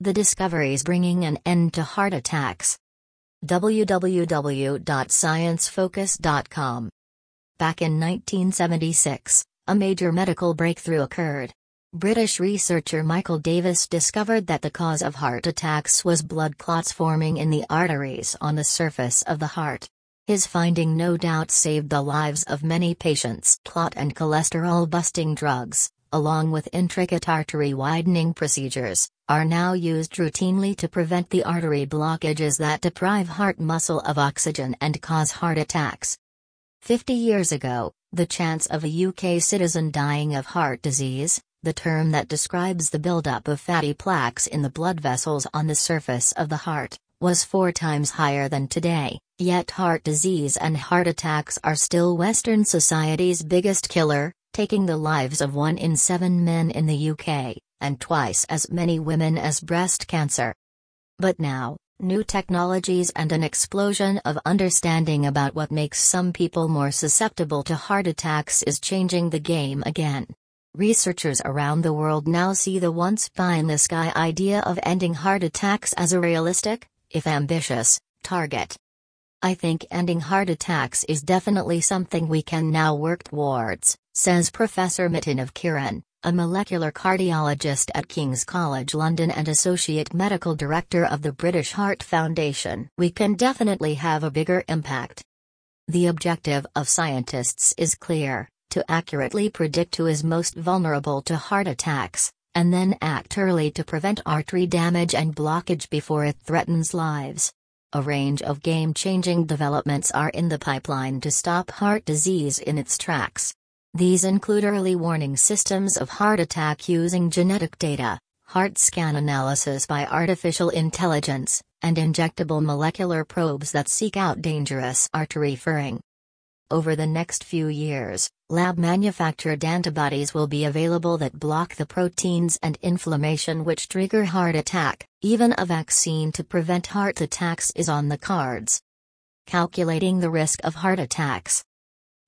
The discoveries bringing an end to heart attacks. www.sciencefocus.com. Back in 1976, a major medical breakthrough occurred. British researcher Michael Davies discovered that the cause of heart attacks was blood clots forming in the arteries on the surface of the heart. His finding no doubt saved the lives of many patients. Clot and cholesterol busting drugs, along with intricate artery widening procedures, are now used routinely to prevent the artery blockages that deprive heart muscle of oxygen and cause heart attacks. 50 years ago, the chance of a UK citizen dying of heart disease, the term that describes the buildup of fatty plaques in the blood vessels on the surface of the heart, was four times higher than today, yet heart disease and heart attacks are still Western society's biggest killer, taking the lives of one in seven men in the UK, and twice as many women as breast cancer. But now, new technologies and an explosion of understanding about what makes some people more susceptible to heart attacks is changing the game again. Researchers around the world now see the once pie in the sky idea of ending heart attacks as a realistic, if ambitious, target. I think ending heart attacks is definitely something we can now work towards, says Professor Metin Avkiran, a molecular cardiologist at King's College London and Associate Medical Director of the British Heart Foundation. We can definitely have a bigger impact. The objective of scientists is clear to accurately predict who is most vulnerable to heart attacks, and then act early to prevent artery damage and blockage before it threatens lives. A range of game changing developments are in the pipeline to stop heart disease in its tracks. These include early warning systems of heart attack using genetic data, heart scan analysis by artificial intelligence, and injectable molecular probes that seek out dangerous artery furring. Over the next few years, lab manufactured antibodies will be available that block the proteins and inflammation which trigger heart attack. Even a vaccine to prevent heart attacks is on the cards. Calculating the risk of heart attacks.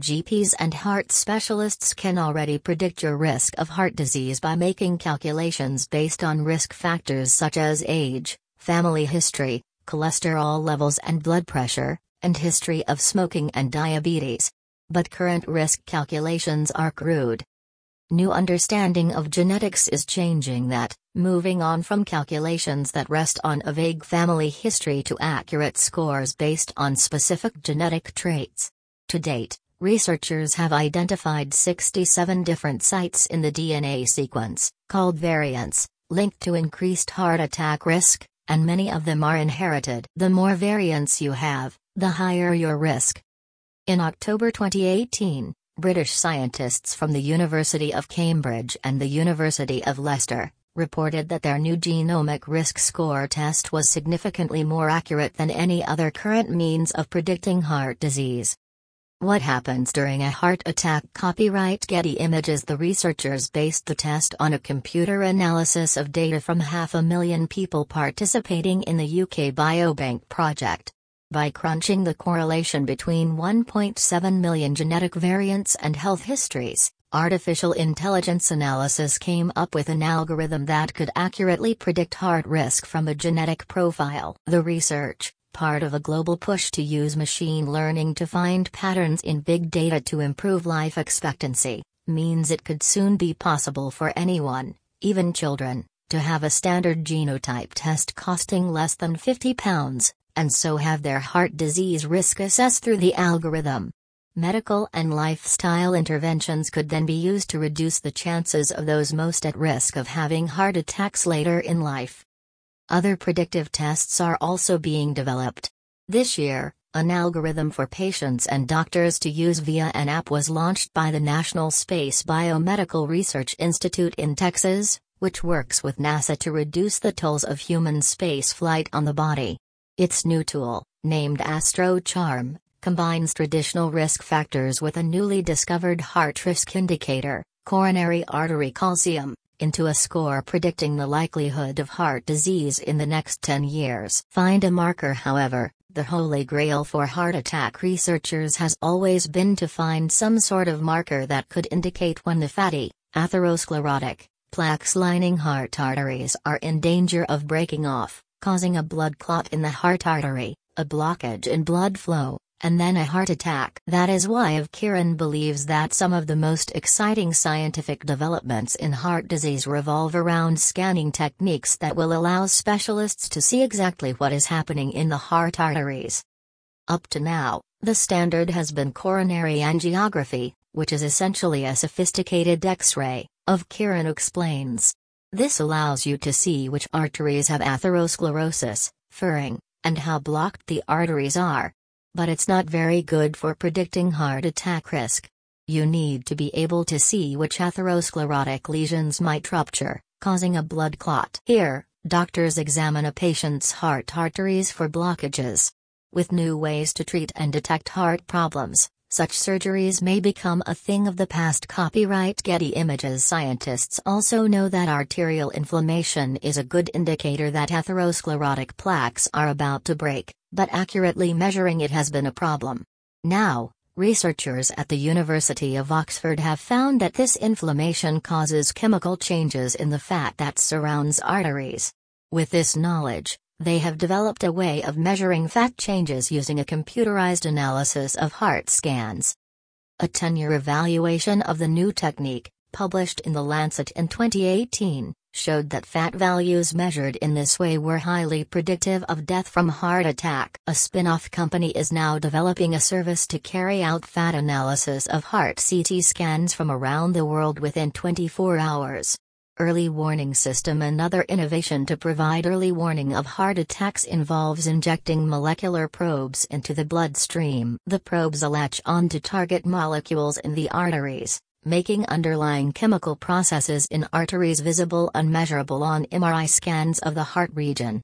GPs and heart specialists can already predict your risk of heart disease by making calculations based on risk factors such as age, family history, cholesterol levels and blood pressure, and history of smoking and diabetes. But current risk calculations are crude. New understanding of genetics is changing that, moving on from calculations that rest on a vague family history to accurate scores based on specific genetic traits. To date, researchers have identified 67 different sites in the DNA sequence, called variants, linked to increased heart attack risk, and many of them are inherited. The more variants you have, the higher your risk. In October 2018, British scientists from the University of Cambridge and the University of Leicester reported that their new genomic risk score test was significantly more accurate than any other current means of predicting heart disease. What happens during a heart attack? Copyright Getty Images The researchers based the test on a computer analysis of data from half a million people participating in the UK Biobank project. By crunching the correlation between 1.7 million genetic variants and health histories, artificial intelligence analysis came up with an algorithm that could accurately predict heart risk from a genetic profile. The research, part of a global push to use machine learning to find patterns in big data to improve life expectancy, means it could soon be possible for anyone, even children, to have a standard genotype test costing less than £50 and so have their heart disease risk assessed through the algorithm. Medical and lifestyle interventions could then be used to reduce the chances of those most at risk of having heart attacks later in life. Other predictive tests are also being developed. This year, an algorithm for patients and doctors to use via an app was launched by the National Space Biomedical Research Institute in Texas, which works with NASA to reduce the tolls of human spaceflight on the body. Its new tool, named AstroCharm, combines traditional risk factors with a newly discovered heart risk indicator, coronary artery calcium, into a score predicting the likelihood of heart disease in the next 10 years. Find a marker, however, the holy grail for heart attack researchers has always been to find some sort of marker that could indicate when the fatty, atherosclerotic, Plaques lining heart arteries are in danger of breaking off, causing a blood clot in the heart artery, a blockage in blood flow, and then a heart attack. That is why Avkiran believes that some of the most exciting scientific developments in heart disease revolve around scanning techniques that will allow specialists to see exactly what is happening in the heart arteries. Up to now, the standard has been coronary angiography, which is essentially a sophisticated X-ray, Avkiran explains. This allows you to see which arteries have atherosclerosis, furring, and how blocked the arteries are. But it's not very good for predicting heart attack risk. You need to be able to see which atherosclerotic lesions might rupture, causing a blood clot. Here, doctors examine a patient's heart arteries for blockages. With new ways to treat and detect heart problems, such surgeries may become a thing of the past. Copyright Getty Images Scientists also know that arterial inflammation is a good indicator that atherosclerotic plaques are about to break, but accurately measuring it has been a problem. Now, researchers at the University of Oxford have found that this inflammation causes chemical changes in the fat that surrounds arteries. With this knowledge, they have developed a way of measuring fat changes using a computerized analysis of heart scans. A 10 year evaluation of the new technique, published in The Lancet in 2018, showed that fat values measured in this way were highly predictive of death from heart attack. A spin off company is now developing a service to carry out fat analysis of heart CT scans from around the world within 24 hours. Early warning system Another innovation to provide early warning of heart attacks involves injecting molecular probes into the bloodstream. The probes latch onto target molecules in the arteries, making underlying chemical processes in arteries visible unmeasurable on MRI scans of the heart region.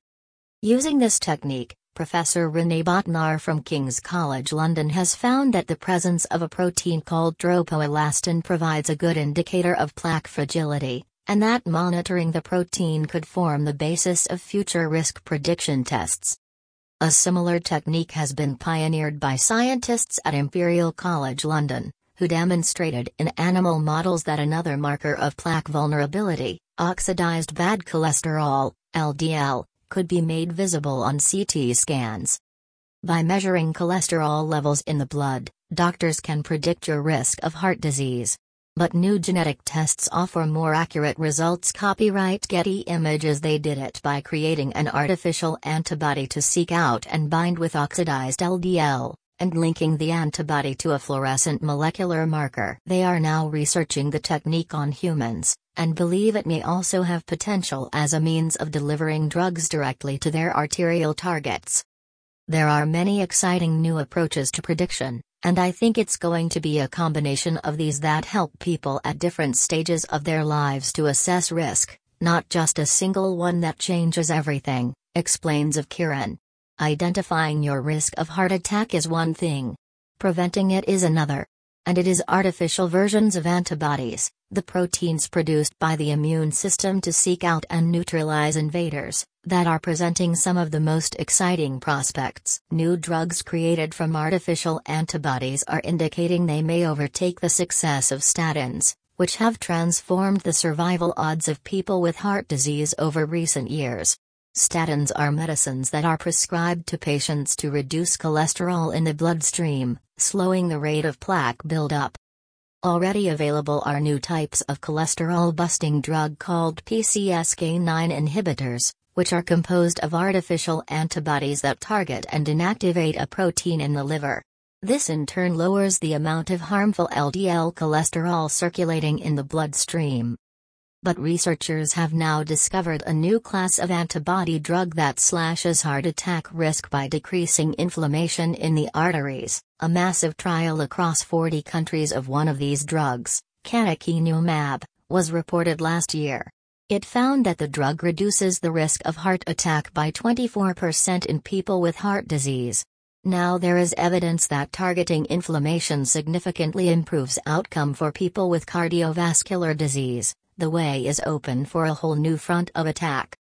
Using this technique, Professor René Botnar from King's College London has found that the presence of a protein called tropoelastin provides a good indicator of plaque fragility, and that monitoring the protein could form the basis of future risk prediction tests. A similar technique has been pioneered by scientists at Imperial College London, who demonstrated in animal models that another marker of plaque vulnerability, oxidized bad cholesterol, LDL, could be made visible on CT scans. By measuring cholesterol levels in the blood, doctors can predict your risk of heart disease. But new genetic tests offer more accurate results. Copyright Getty Images They did it by creating an artificial antibody to seek out and bind with oxidized LDL, and linking the antibody to a fluorescent molecular marker. They are now researching the technique on humans, and believe it may also have potential as a means of delivering drugs directly to their arterial targets. There are many exciting new approaches to prediction, and I think it's going to be a combination of these that help people at different stages of their lives to assess risk, not just a single one that changes everything, explains Avkiran. Identifying your risk of heart attack is one thing. Preventing it is another. And it is artificial versions of antibodies, the proteins produced by the immune system to seek out and neutralize invaders, that are presenting some of the most exciting prospects. New drugs created from artificial antibodies are indicating they may overtake the success of statins, which have transformed the survival odds of people with heart disease over recent years. Statins are medicines that are prescribed to patients to reduce cholesterol in the bloodstream, slowing the rate of plaque buildup. Already available are new types of cholesterol-busting drug called PCSK9 inhibitors, which are composed of artificial antibodies that target and inactivate a protein in the liver. This in turn lowers the amount of harmful LDL cholesterol circulating in the bloodstream. But researchers have now discovered a new class of antibody drug that slashes heart attack risk by decreasing inflammation in the arteries. A massive trial across 40 countries of one of these drugs, canakinumab, was reported last year. It found that the drug reduces the risk of heart attack by 24% in people with heart disease. Now there is evidence that targeting inflammation significantly improves outcome for people with cardiovascular disease the way is open for a whole new front of attack.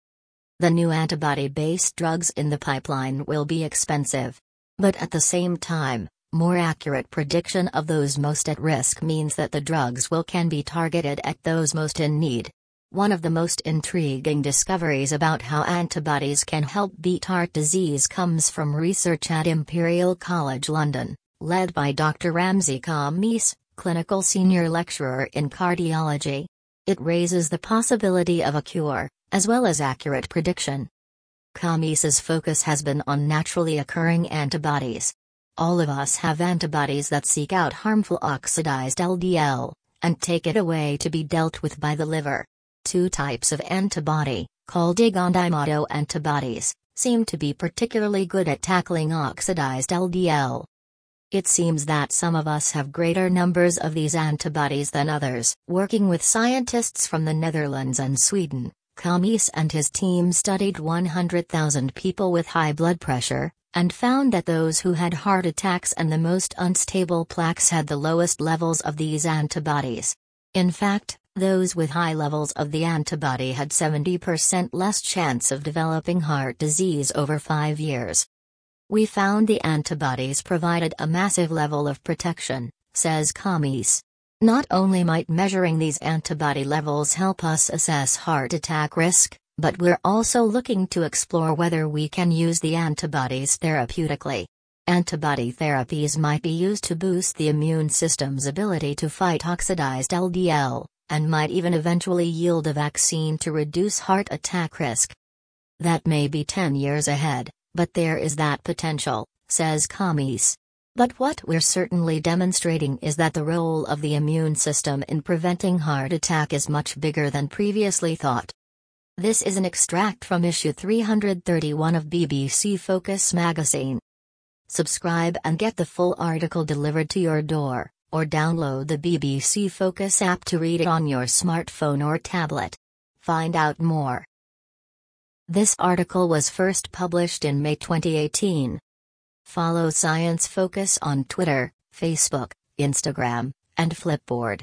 The new antibody based drugs in the pipeline will be expensive. But at the same time, more accurate prediction of those most at risk means that the drugs will can be targeted at those most in need. One of the most intriguing discoveries about how antibodies can help beat heart disease comes from research at Imperial College London, led by Dr. Ramzi Khamis, clinical senior lecturer in cardiology. It raises the possibility of a cure, as well as accurate prediction. Khamis's focus has been on naturally occurring antibodies. All of us have antibodies that seek out harmful oxidized LDL and take it away to be dealt with by the liver. Two types of antibody, called IgAN antibodies, seem to be particularly good at tackling oxidized LDL. It seems that some of us have greater numbers of these antibodies than others. Working with scientists from the Netherlands and Sweden, Khamis and his team studied 100,000 people with high blood pressure, and found that those who had heart attacks and the most unstable plaques had the lowest levels of these antibodies. In fact, those with high levels of the antibody had 70% less chance of developing heart disease over 5 years. We found the antibodies provided a massive level of protection, says Khamis. Not only might measuring these antibody levels help us assess heart attack risk, but we're also looking to explore whether we can use the antibodies therapeutically. Antibody therapies might be used to boost the immune system's ability to fight oxidized LDL, and might even eventually yield a vaccine to reduce heart attack risk. That may be 10 years ahead, but there is that potential, says Khamis. But what we're certainly demonstrating is that the role of the immune system in preventing heart attack is much bigger than previously thought. This is an extract from issue 331 of BBC Focus magazine. Subscribe and get the full article delivered to your door, or download the BBC Focus app to read it on your smartphone or tablet. Find out more. This article was first published in May 2018. Follow Science Focus on Twitter, Facebook, Instagram, and Flipboard.